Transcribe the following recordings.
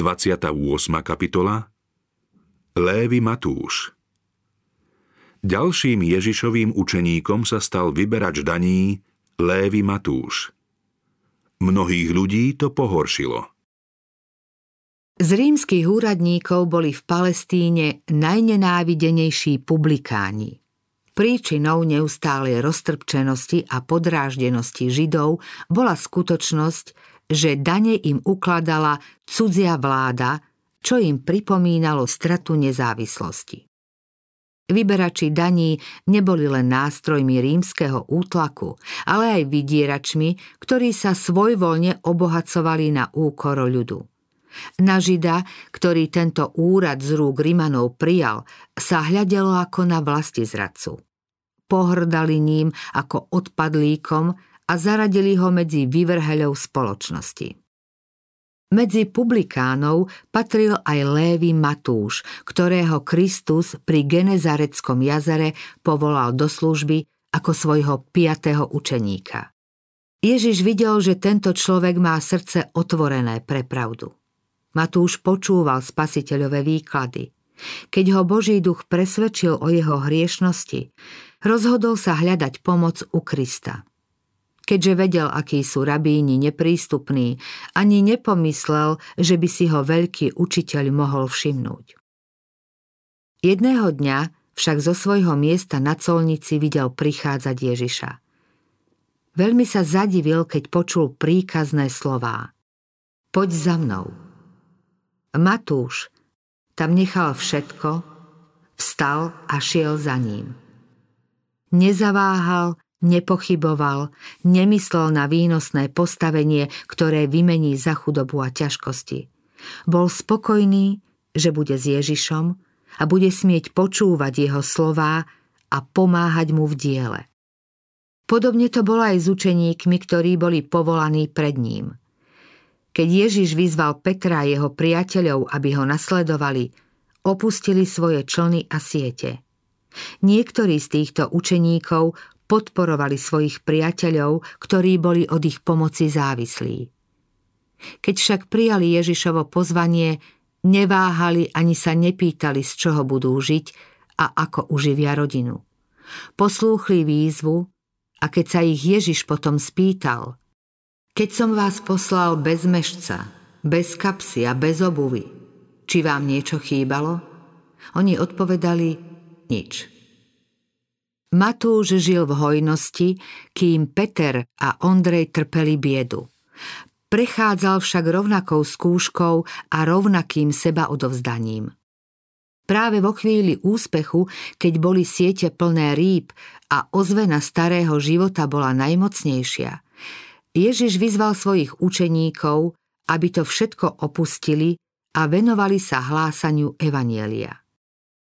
28. kapitola Lévy Matúš Ďalším Ježišovým učeníkom sa stal vyberač daní Lévy Matúš. Mnohých ľudí to pohoršilo. Z rímskych úradníkov boli v Palestíne najnenávidenejší publikáni. Príčinou neustálej roztrpčenosti a podráždenosti Židov bola skutočnosť, že dane im ukladala cudzia vláda, čo im pripomínalo stratu nezávislosti. Vyberači daní neboli len nástrojmi rímskeho útlaku, ale aj vydieračmi, ktorí sa svojvoľne obohacovali na úkor ľudu. Na Žida, ktorý tento úrad z rúk Rimanov prijal, sa hľadelo ako na vlasti zradcu. Pohrdali ním ako odpadlíkom, a zaradili ho medzi vyvrheľov spoločnosti. Medzi publikánov patril aj Lévy Matúš, ktorého Kristus pri Genezareckom jazere povolal do služby ako svojho piatého učeníka. Ježiš videl, že tento človek má srdce otvorené pre pravdu. Matúš počúval spasiteľové výklady. Keď ho Boží duch presvedčil o jeho hriešnosti, rozhodol sa hľadať pomoc u Krista. Keďže vedel, akí sú rabíni neprístupní, ani nepomyslel, že by si ho veľký učiteľ mohol všimnúť. Jedného dňa však zo svojho miesta na colnici videl prichádzať Ježiša. Veľmi sa zadivil, keď počul príkazné slová. Poď za mnou. Matúš tam nechal všetko, vstal a šiel za ním. Nezaváhal Nepochyboval, nemyslel na výnosné postavenie, ktoré vymení za chudobu a ťažkosti. Bol spokojný, že bude s Ježišom a bude smieť počúvať jeho slová a pomáhať mu v diele. Podobne to bolo aj s učeníkmi, ktorí boli povolaní pred ním. Keď Ježiš vyzval Petra a jeho priateľov, aby ho nasledovali, opustili svoje člny a siete. Niektorí z týchto učeníkov podporovali svojich priateľov, ktorí boli od ich pomoci závislí. Keď však prijali Ježišovo pozvanie, neváhali ani sa nepýtali, z čoho budú žiť a ako uživia rodinu. Poslúchli výzvu a keď sa ich Ježiš potom spýtal, keď som vás poslal bez mešca, bez kapsy a bez obuvy, či vám niečo chýbalo? Oni odpovedali, nič. Matúš žil v hojnosti, kým Peter a Ondrej trpeli biedu. Prechádzal však rovnakou skúškou a rovnakým seba odovzdaním. Práve vo chvíli úspechu, keď boli siete plné rýb a ozvena starého života bola najmocnejšia, Ježiš vyzval svojich učeníkov, aby to všetko opustili a venovali sa hlásaniu Evanielia.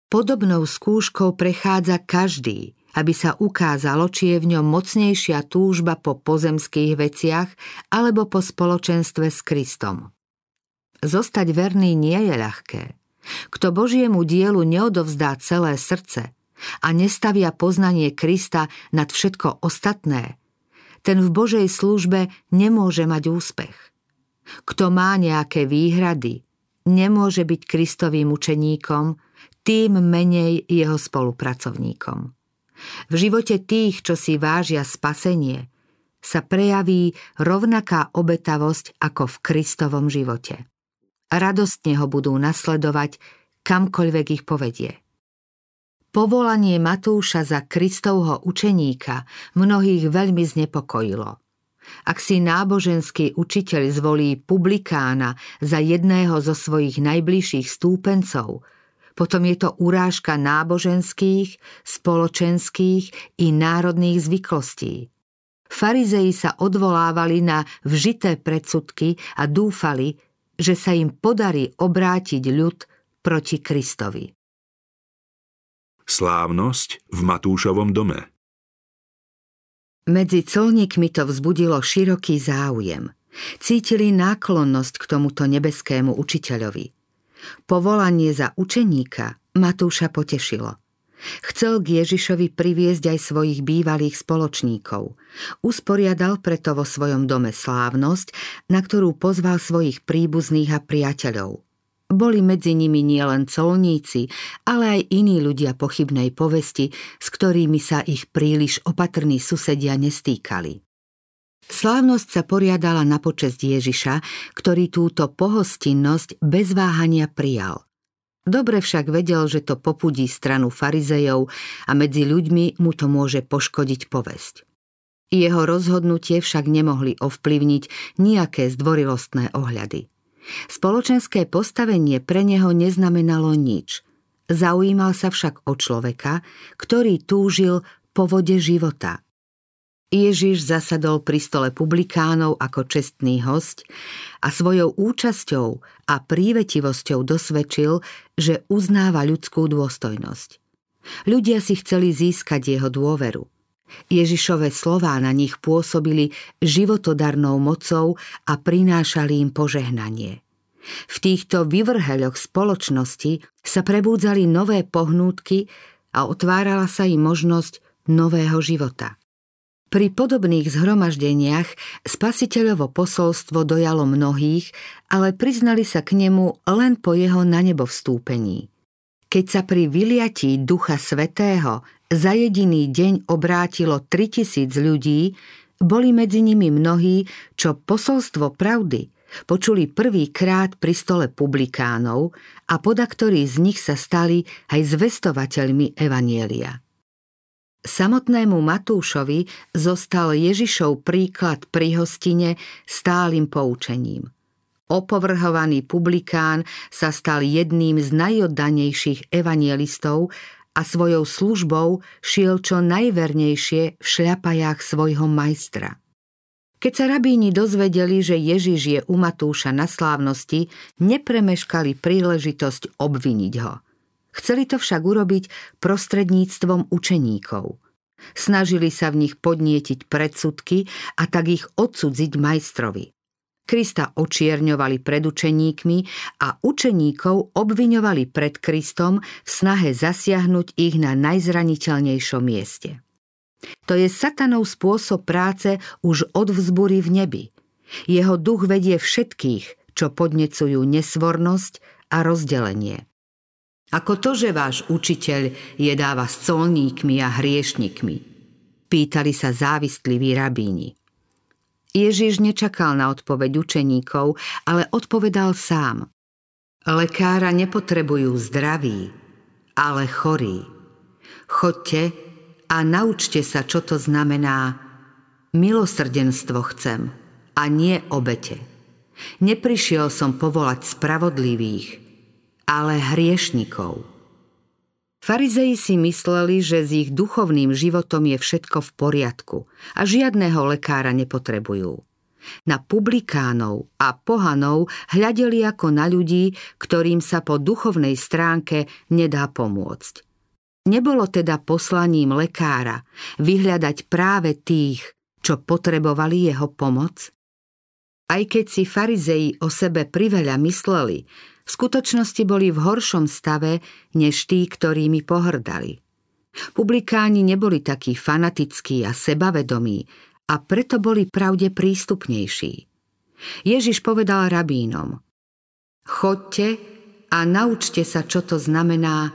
Podobnou skúškou prechádza každý, aby sa ukázalo, či je v ňom mocnejšia túžba po pozemských veciach alebo po spoločenstve s Kristom. Zostať verný nie je ľahké. Kto Božiemu dielu neodovzdá celé srdce a nestavia poznanie Krista nad všetko ostatné, ten v Božej službe nemôže mať úspech. Kto má nejaké výhrady, nemôže byť Kristovým učeníkom, tým menej jeho spolupracovníkom. V živote tých, čo si vážia spasenie, sa prejaví rovnaká obetavosť ako v Kristovom živote. Radostne ho budú nasledovať, kamkoľvek ich povedie. Povolanie Matúša za Kristovho učeníka mnohých veľmi znepokojilo. Ak si náboženský učiteľ zvolí publikána za jedného zo svojich najbližších stúpencov, potom je to urážka náboženských, spoločenských i národných zvyklostí. Farizei sa odvolávali na vžité predsudky a dúfali, že sa im podarí obrátiť ľud proti Kristovi. Slávnosť v Matúšovom dome Medzi colníkmi to vzbudilo široký záujem. Cítili náklonnosť k tomuto nebeskému učiteľovi – Povolanie za učeníka Matúša potešilo. Chcel k Ježišovi priviesť aj svojich bývalých spoločníkov. Usporiadal preto vo svojom dome slávnosť, na ktorú pozval svojich príbuzných a priateľov. Boli medzi nimi nielen colníci, ale aj iní ľudia pochybnej povesti, s ktorými sa ich príliš opatrní susedia nestýkali. Slávnosť sa poriadala na počest Ježiša, ktorý túto pohostinnosť bez váhania prijal. Dobre však vedel, že to popudí stranu farizejov a medzi ľuďmi mu to môže poškodiť povesť. Jeho rozhodnutie však nemohli ovplyvniť nejaké zdvorilostné ohľady. Spoločenské postavenie pre neho neznamenalo nič. Zaujímal sa však o človeka, ktorý túžil po vode života. Ježiš zasadol pri stole publikánov ako čestný host a svojou účasťou a prívetivosťou dosvedčil, že uznáva ľudskú dôstojnosť. Ľudia si chceli získať jeho dôveru. Ježišové slová na nich pôsobili životodarnou mocou a prinášali im požehnanie. V týchto vyvrheľoch spoločnosti sa prebúdzali nové pohnútky a otvárala sa im možnosť nového života. Pri podobných zhromaždeniach spasiteľovo posolstvo dojalo mnohých, ale priznali sa k nemu len po jeho na nebo vstúpení. Keď sa pri vyliatí Ducha Svetého za jediný deň obrátilo 3000 ľudí, boli medzi nimi mnohí, čo posolstvo pravdy počuli prvýkrát pri stole publikánov a podaktorí z nich sa stali aj zvestovateľmi Evanielia. Samotnému Matúšovi zostal Ježišov príklad pri hostine stálym poučením. Opovrhovaný publikán sa stal jedným z najoddanejších evangelistov a svojou službou šiel čo najvernejšie v šľapajách svojho majstra. Keď sa rabíni dozvedeli, že Ježiš je u Matúša na slávnosti, nepremeškali príležitosť obviniť ho. Chceli to však urobiť prostredníctvom učeníkov. Snažili sa v nich podnietiť predsudky a tak ich odsudziť majstrovi. Krista očierňovali pred učeníkmi a učeníkov obviňovali pred Kristom v snahe zasiahnuť ich na najzraniteľnejšom mieste. To je satanov spôsob práce už od vzbury v nebi. Jeho duch vedie všetkých, čo podnecujú nesvornosť a rozdelenie. Ako to, že váš učiteľ jedáva s colníkmi a hriešnikmi? Pýtali sa závisliví rabíni. Ježiš nečakal na odpoveď učeníkov, ale odpovedal sám. Lekára nepotrebujú zdraví, ale chorí. Chodte a naučte sa, čo to znamená milosrdenstvo chcem a nie obete. Neprišiel som povolať spravodlivých, ale hriešnikov. Farizei si mysleli, že s ich duchovným životom je všetko v poriadku a žiadného lekára nepotrebujú. Na publikánov a pohanov hľadeli ako na ľudí, ktorým sa po duchovnej stránke nedá pomôcť. Nebolo teda poslaním lekára vyhľadať práve tých, čo potrebovali jeho pomoc? Aj keď si farizei o sebe priveľa mysleli, v skutočnosti boli v horšom stave než tí, ktorými pohrdali. Publikáni neboli takí fanatickí a sebavedomí a preto boli pravde prístupnejší. Ježiš povedal rabínom Chodte a naučte sa, čo to znamená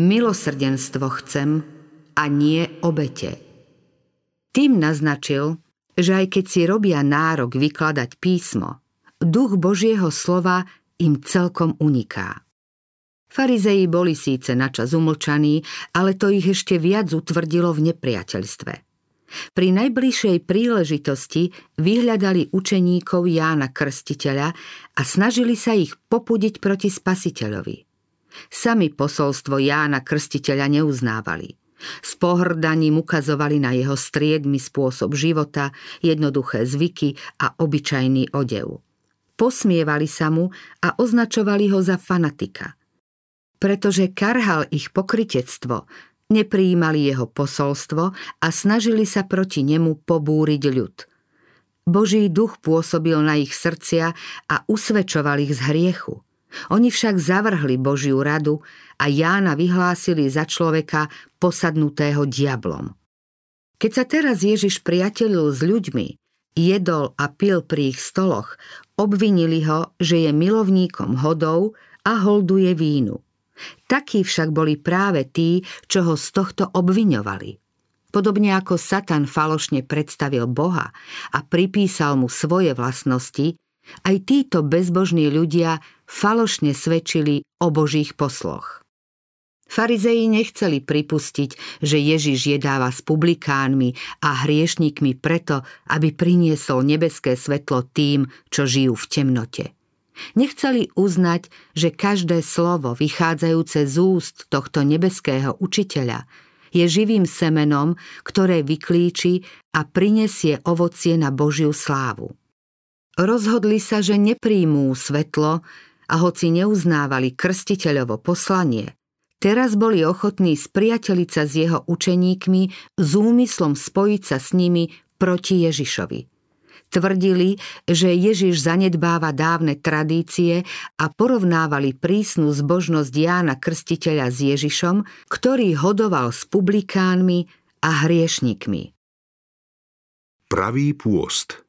milosrdenstvo chcem a nie obete. Tým naznačil, že aj keď si robia nárok vykladať písmo, duch Božieho slova im celkom uniká. Farizei boli síce načas umlčaní, ale to ich ešte viac utvrdilo v nepriateľstve. Pri najbližšej príležitosti vyhľadali učeníkov Jána Krstiteľa a snažili sa ich popudiť proti spasiteľovi. Sami posolstvo Jána Krstiteľa neuznávali. S pohrdaním ukazovali na jeho striedmy spôsob života, jednoduché zvyky a obyčajný odev. Posmievali sa mu a označovali ho za fanatika. Pretože karhal ich pokritectvo, neprijímali jeho posolstvo a snažili sa proti nemu pobúriť ľud. Boží duch pôsobil na ich srdcia a usvedčoval ich z hriechu. Oni však zavrhli Božiu radu a Jána vyhlásili za človeka posadnutého diablom. Keď sa teraz Ježiš priatelil s ľuďmi, jedol a pil pri ich stoloch, obvinili ho, že je milovníkom hodov a holduje vínu. Takí však boli práve tí, čo ho z tohto obviňovali. Podobne ako Satan falošne predstavil Boha a pripísal mu svoje vlastnosti, aj títo bezbožní ľudia falošne svedčili o Božích posloch. Farizeji nechceli pripustiť, že Ježiš jedáva s publikánmi a hriešnikmi preto, aby priniesol nebeské svetlo tým, čo žijú v temnote. Nechceli uznať, že každé slovo vychádzajúce z úst tohto nebeského učiteľa je živým semenom, ktoré vyklíči a prinesie ovocie na Božiu slávu. Rozhodli sa, že nepríjmú svetlo a hoci neuznávali krstiteľovo poslanie, teraz boli ochotní spriateliť sa s jeho učeníkmi s úmyslom spojiť sa s nimi proti Ježišovi. Tvrdili, že Ježiš zanedbáva dávne tradície a porovnávali prísnu zbožnosť Jána Krstiteľa s Ježišom, ktorý hodoval s publikánmi a hriešnikmi. Pravý pôst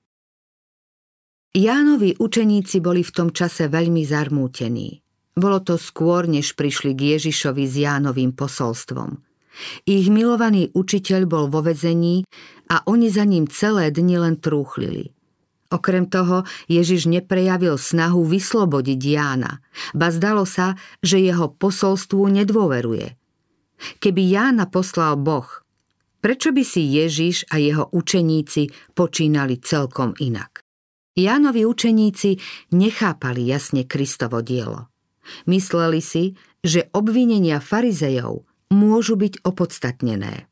Jánovi učeníci boli v tom čase veľmi zarmútení. Bolo to skôr, než prišli k Ježišovi s Jánovým posolstvom. Ich milovaný učiteľ bol vo vezení a oni za ním celé dni len trúchlili. Okrem toho Ježiš neprejavil snahu vyslobodiť Jána, ba zdalo sa, že jeho posolstvu nedôveruje. Keby Jána poslal Boh, prečo by si Ježiš a jeho učeníci počínali celkom inak? Jánovi učeníci nechápali jasne Kristovo dielo. Mysleli si, že obvinenia farizejov môžu byť opodstatnené.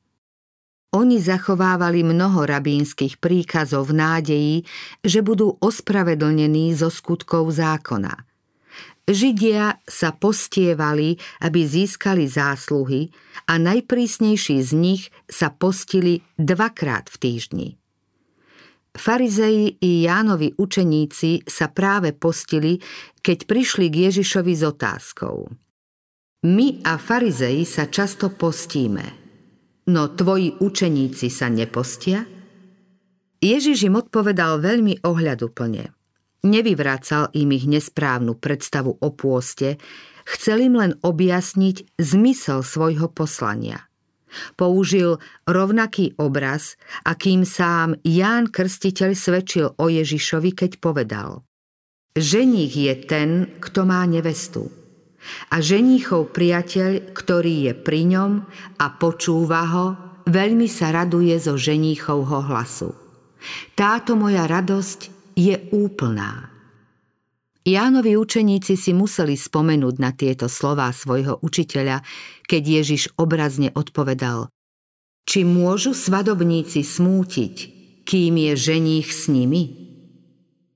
Oni zachovávali mnoho rabínskych príkazov v nádeji, že budú ospravedlnení zo skutkov zákona. Židia sa postievali, aby získali zásluhy a najprísnejší z nich sa postili dvakrát v týždni. Farizeji i Jánovi učeníci sa práve postili, keď prišli k Ježišovi s otázkou. My a farizeji sa často postíme – no tvoji učeníci sa nepostia? Ježiš im odpovedal veľmi ohľaduplne. Nevyvracal im ich nesprávnu predstavu o pôste, chcel im len objasniť zmysel svojho poslania. Použil rovnaký obraz, akým sám Ján Krstiteľ svedčil o Ježišovi, keď povedal Ženích je ten, kto má nevestu a ženíchov priateľ, ktorý je pri ňom a počúva ho, veľmi sa raduje zo ženíchovho hlasu. Táto moja radosť je úplná. Jánovi učeníci si museli spomenúť na tieto slová svojho učiteľa, keď Ježiš obrazne odpovedal Či môžu svadobníci smútiť, kým je ženích s nimi?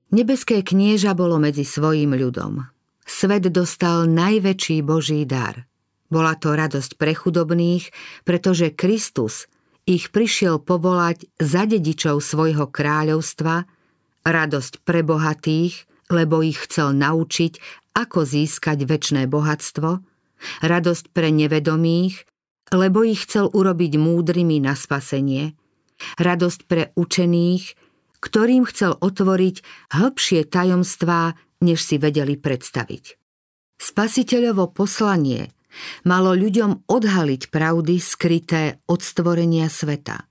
Nebeské knieža bolo medzi svojím ľudom svet dostal najväčší Boží dar. Bola to radosť pre chudobných, pretože Kristus ich prišiel povolať za dedičov svojho kráľovstva, radosť pre bohatých, lebo ich chcel naučiť, ako získať väčšné bohatstvo, radosť pre nevedomých, lebo ich chcel urobiť múdrymi na spasenie, radosť pre učených, ktorým chcel otvoriť hĺbšie tajomstvá než si vedeli predstaviť. Spasiteľovo poslanie malo ľuďom odhaliť pravdy skryté od stvorenia sveta.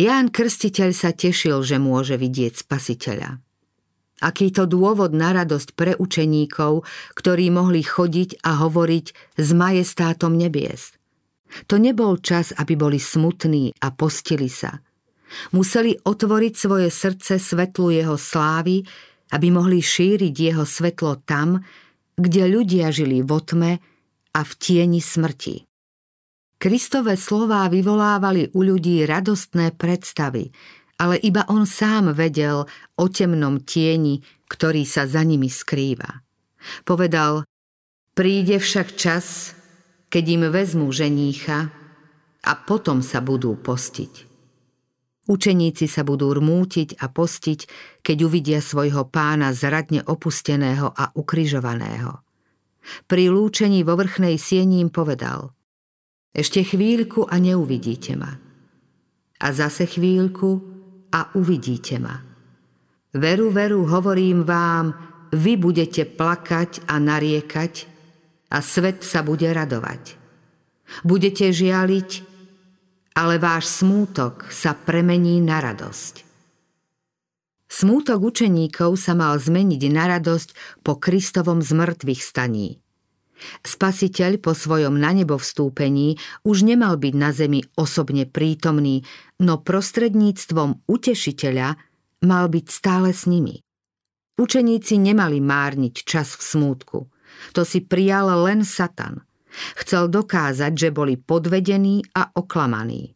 Ján Krstiteľ sa tešil, že môže vidieť spasiteľa. Aký to dôvod na radosť pre učeníkov, ktorí mohli chodiť a hovoriť s majestátom nebies. To nebol čas, aby boli smutní a postili sa. Museli otvoriť svoje srdce svetlu jeho slávy, aby mohli šíriť jeho svetlo tam, kde ľudia žili vo tme a v tieni smrti. Kristové slová vyvolávali u ľudí radostné predstavy, ale iba on sám vedel o temnom tieni, ktorý sa za nimi skrýva. Povedal, príde však čas, keď im vezmú ženícha a potom sa budú postiť. Učeníci sa budú rmútiť a postiť, keď uvidia svojho pána zradne opusteného a ukrižovaného. Pri lúčení vo vrchnej sieni im povedal Ešte chvíľku a neuvidíte ma. A zase chvíľku a uvidíte ma. Veru, veru, hovorím vám, vy budete plakať a nariekať a svet sa bude radovať. Budete žialiť, ale váš smútok sa premení na radosť. Smútok učeníkov sa mal zmeniť na radosť po Kristovom zmrtvých staní. Spasiteľ po svojom na nebo vstúpení už nemal byť na zemi osobne prítomný, no prostredníctvom utešiteľa mal byť stále s nimi. Učeníci nemali márniť čas v smútku. To si prijal len Satan. Chcel dokázať, že boli podvedení a oklamaní.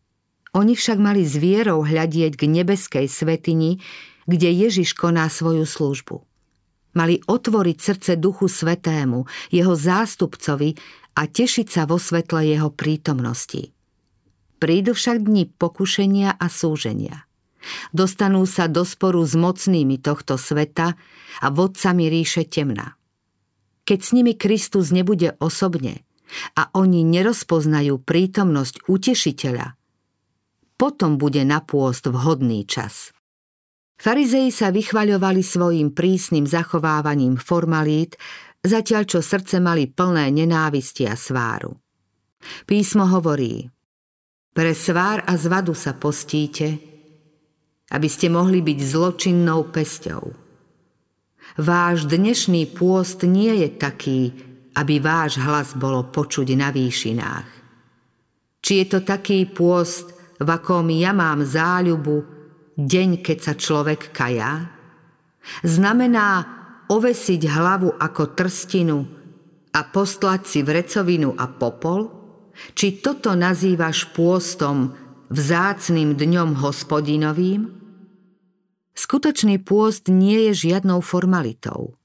Oni však mali s vierou hľadieť k nebeskej svetini, kde Ježiš koná svoju službu. Mali otvoriť srdce Duchu Svetému, jeho zástupcovi a tešiť sa vo svetle jeho prítomnosti. Prídu však dni pokušenia a súženia. Dostanú sa do sporu s mocnými tohto sveta a vodcami ríše temna. Keď s nimi Kristus nebude osobne a oni nerozpoznajú prítomnosť utešiteľa, potom bude na pôst vhodný čas. Farizei sa vychvaľovali svojim prísnym zachovávaním formalít, zatiaľ čo srdce mali plné nenávisti a sváru. Písmo hovorí, pre svár a zvadu sa postíte, aby ste mohli byť zločinnou pesťou. Váš dnešný pôst nie je taký, aby váš hlas bolo počuť na výšinách. Či je to taký pôst, v akom ja mám záľubu, deň, keď sa človek kajá? Znamená ovesiť hlavu ako trstinu a postlať si vrecovinu a popol? Či toto nazývaš pôstom vzácným dňom hospodinovým? Skutočný pôst nie je žiadnou formalitou.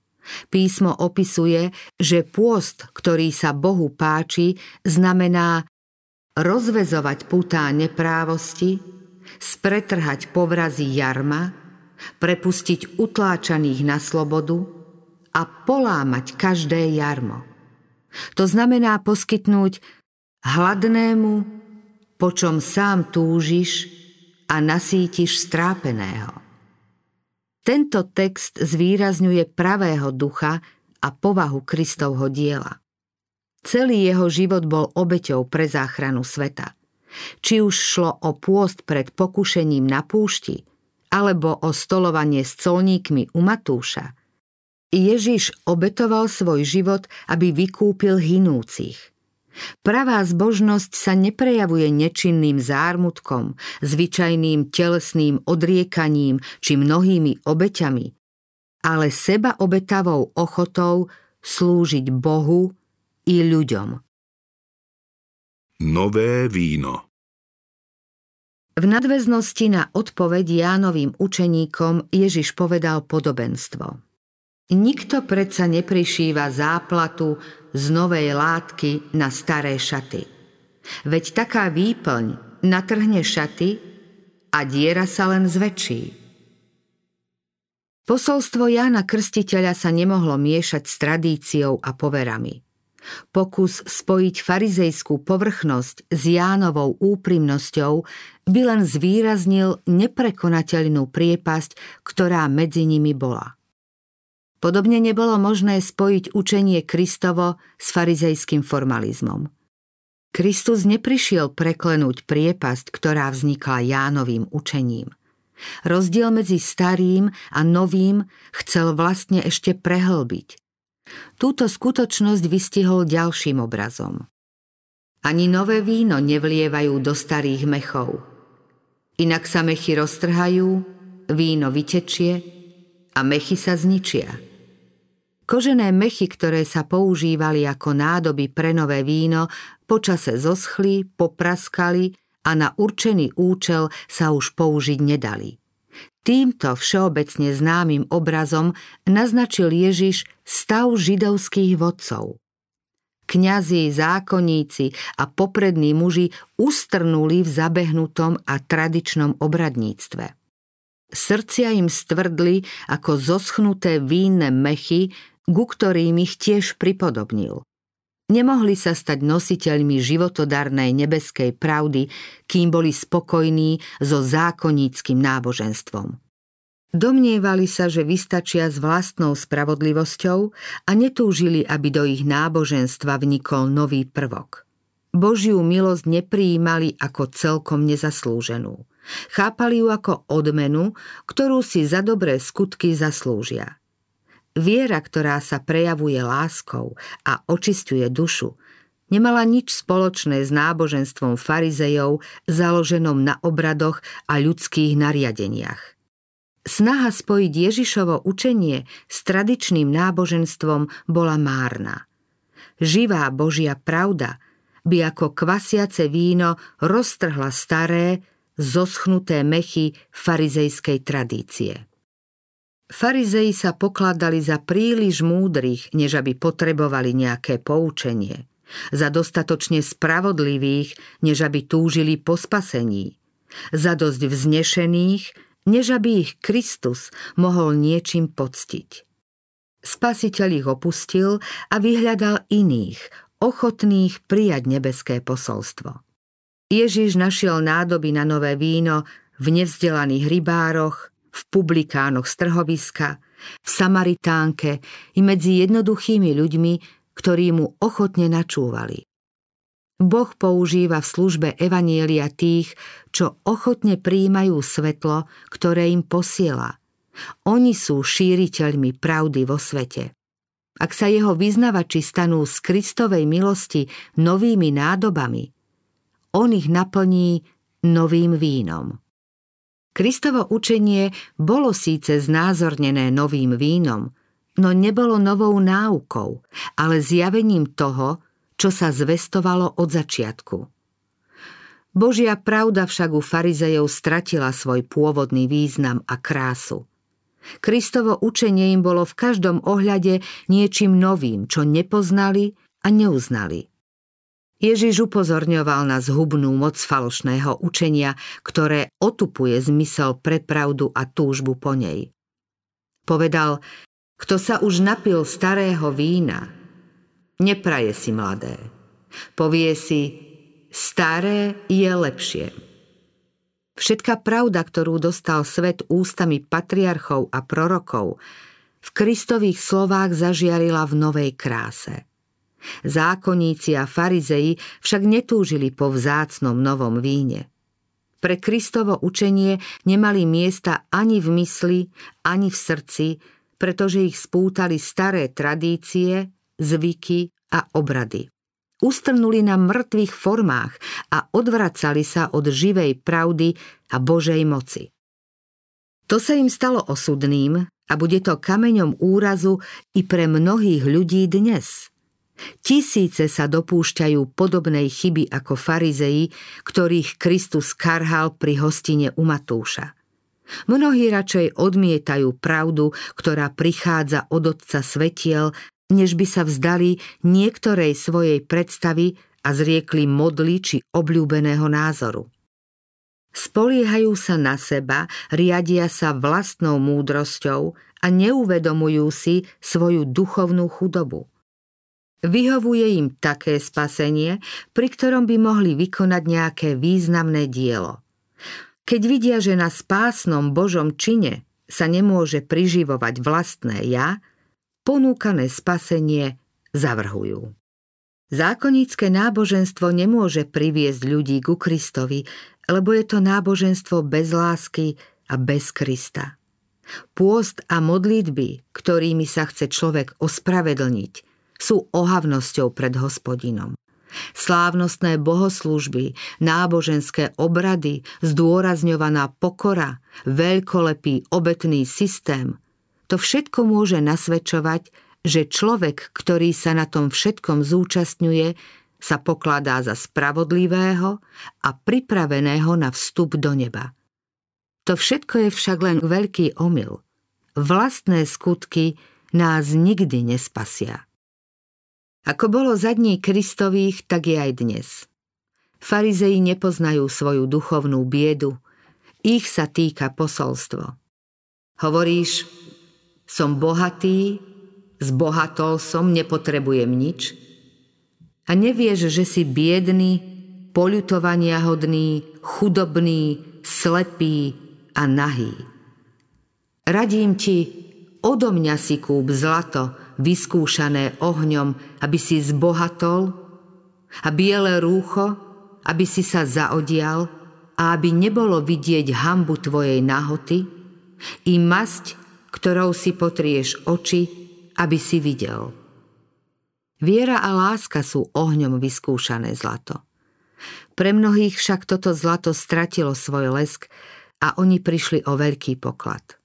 Písmo opisuje, že pôst, ktorý sa Bohu páči, znamená rozvezovať putá neprávosti, spretrhať povrazy jarma, prepustiť utláčaných na slobodu a polámať každé jarmo. To znamená poskytnúť hladnému, po čom sám túžiš a nasítiš strápeného. Tento text zvýrazňuje pravého ducha a povahu Kristovho diela. Celý jeho život bol obeťou pre záchranu sveta – či už šlo o pôst pred pokušením na púšti, alebo o stolovanie s colníkmi u Matúša, Ježiš obetoval svoj život, aby vykúpil hinúcich. Pravá zbožnosť sa neprejavuje nečinným zármutkom, zvyčajným telesným odriekaním či mnohými obeťami, ale seba obetavou ochotou slúžiť Bohu i ľuďom. Nové víno V nadväznosti na odpoveď Jánovým učeníkom Ježiš povedal podobenstvo. Nikto predsa neprišíva záplatu z novej látky na staré šaty. Veď taká výplň natrhne šaty a diera sa len zväčší. Posolstvo Jána Krstiteľa sa nemohlo miešať s tradíciou a poverami – Pokus spojiť farizejskú povrchnosť s Jánovou úprimnosťou by len zvýraznil neprekonateľnú priepasť, ktorá medzi nimi bola. Podobne nebolo možné spojiť učenie Kristovo s farizejským formalizmom. Kristus neprišiel preklenúť priepasť, ktorá vznikla Jánovým učením. Rozdiel medzi starým a novým chcel vlastne ešte prehlbiť. Túto skutočnosť vystihol ďalším obrazom. Ani nové víno nevlievajú do starých mechov. Inak sa mechy roztrhajú, víno vytečie a mechy sa zničia. Kožené mechy, ktoré sa používali ako nádoby pre nové víno, počase zoschli, popraskali a na určený účel sa už použiť nedali. Týmto všeobecne známym obrazom naznačil Ježiš stav židovských vodcov. Kňazi, zákonníci a poprední muži ustrnuli v zabehnutom a tradičnom obradníctve. Srdcia im stvrdli ako zoschnuté vínne mechy ku ktorým ich tiež pripodobnil. Nemohli sa stať nositeľmi životodarnej nebeskej pravdy, kým boli spokojní so zákonníckým náboženstvom. Domnievali sa, že vystačia s vlastnou spravodlivosťou a netúžili, aby do ich náboženstva vnikol nový prvok. Božiu milosť neprijímali ako celkom nezaslúženú. Chápali ju ako odmenu, ktorú si za dobré skutky zaslúžia. Viera, ktorá sa prejavuje láskou a očistuje dušu, nemala nič spoločné s náboženstvom farizejov založenom na obradoch a ľudských nariadeniach. Snaha spojiť Ježišovo učenie s tradičným náboženstvom bola márna. Živá Božia pravda by ako kvasiace víno roztrhla staré, zoschnuté mechy farizejskej tradície. Farizei sa pokladali za príliš múdrych, než aby potrebovali nejaké poučenie. Za dostatočne spravodlivých, než aby túžili po spasení. Za dosť vznešených, než aby ich Kristus mohol niečím poctiť. Spasiteľ ich opustil a vyhľadal iných, ochotných prijať nebeské posolstvo. Ježiš našiel nádoby na nové víno v nevzdelaných rybároch, v publikánoch z trhoviska, v Samaritánke i medzi jednoduchými ľuďmi, ktorí mu ochotne načúvali. Boh používa v službe Evanielia tých, čo ochotne príjmajú svetlo, ktoré im posiela. Oni sú šíriteľmi pravdy vo svete. Ak sa jeho vyznavači stanú z Kristovej milosti novými nádobami, on ich naplní novým vínom. Kristovo učenie bolo síce znázornené novým vínom, no nebolo novou náukou, ale zjavením toho, čo sa zvestovalo od začiatku. Božia pravda však u farizejov stratila svoj pôvodný význam a krásu. Kristovo učenie im bolo v každom ohľade niečím novým, čo nepoznali a neuznali. Ježiš upozorňoval na zhubnú moc falošného učenia, ktoré otupuje zmysel pre pravdu a túžbu po nej. Povedal, kto sa už napil starého vína, nepraje si mladé. Povie si, staré je lepšie. Všetká pravda, ktorú dostal svet ústami patriarchov a prorokov, v Kristových slovách zažiarila v novej kráse – Zákonníci a farizei však netúžili po vzácnom novom víne. Pre Kristovo učenie nemali miesta ani v mysli, ani v srdci, pretože ich spútali staré tradície, zvyky a obrady. Ustrnuli na mŕtvych formách a odvracali sa od živej pravdy a Božej moci. To sa im stalo osudným a bude to kameňom úrazu i pre mnohých ľudí dnes – Tisíce sa dopúšťajú podobnej chyby ako farizei, ktorých Kristus karhal pri hostine u Matúša. Mnohí radšej odmietajú pravdu, ktorá prichádza od Otca svetiel, než by sa vzdali niektorej svojej predstavy a zriekli modly či obľúbeného názoru. Spoliehajú sa na seba, riadia sa vlastnou múdrosťou a neuvedomujú si svoju duchovnú chudobu. Vyhovuje im také spasenie, pri ktorom by mohli vykonať nejaké významné dielo. Keď vidia, že na spásnom Božom čine sa nemôže priživovať vlastné ja, ponúkané spasenie zavrhujú. Zákonnícke náboženstvo nemôže priviesť ľudí ku Kristovi, lebo je to náboženstvo bez lásky a bez Krista. Pôst a modlitby, ktorými sa chce človek ospravedlniť – sú ohavnosťou pred hospodinom. Slávnostné bohoslúžby, náboženské obrady, zdôrazňovaná pokora, veľkolepý obetný systém, to všetko môže nasvedčovať, že človek, ktorý sa na tom všetkom zúčastňuje, sa pokladá za spravodlivého a pripraveného na vstup do neba. To všetko je však len veľký omyl. Vlastné skutky nás nikdy nespasia. Ako bolo za dní Kristových, tak je aj dnes. Farizei nepoznajú svoju duchovnú biedu, ich sa týka posolstvo. Hovoríš, som bohatý, zbohatol som, nepotrebujem nič. A nevieš, že si biedný, poľutovania hodný, chudobný, slepý a nahý. Radím ti, odo mňa si kúp zlato, vyskúšané ohňom, aby si zbohatol, a biele rúcho, aby si sa zaodial a aby nebolo vidieť hambu tvojej nahoty, i masť, ktorou si potrieš oči, aby si videl. Viera a láska sú ohňom vyskúšané zlato. Pre mnohých však toto zlato stratilo svoj lesk a oni prišli o veľký poklad.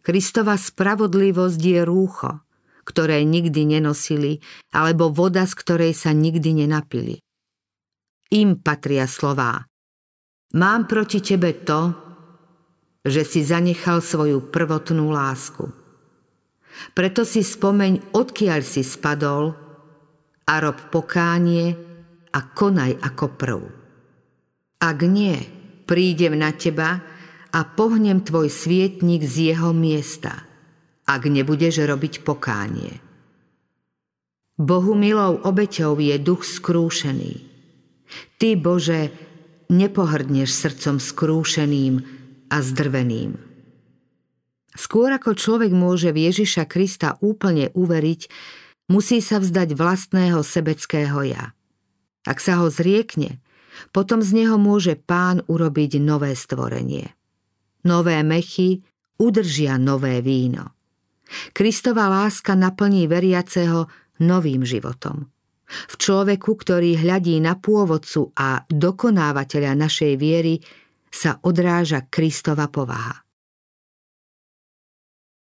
Kristova spravodlivosť je rúcho, ktoré nikdy nenosili, alebo voda, z ktorej sa nikdy nenapili. Im patria slová. Mám proti tebe to, že si zanechal svoju prvotnú lásku. Preto si spomeň, odkiaľ si spadol a rob pokánie a konaj ako prv. Ak nie, prídem na teba a pohnem tvoj svietnik z jeho miesta, ak nebudeš robiť pokánie. Bohu milou obeťou je duch skrúšený. Ty, Bože, nepohrdneš srdcom skrúšeným a zdrveným. Skôr ako človek môže v Ježiša Krista úplne uveriť, musí sa vzdať vlastného sebeckého ja. Ak sa ho zriekne, potom z neho môže pán urobiť nové stvorenie. Nové mechy udržia nové víno. Kristova láska naplní veriaceho novým životom. V človeku, ktorý hľadí na pôvodcu a dokonávateľa našej viery, sa odráža Kristova povaha.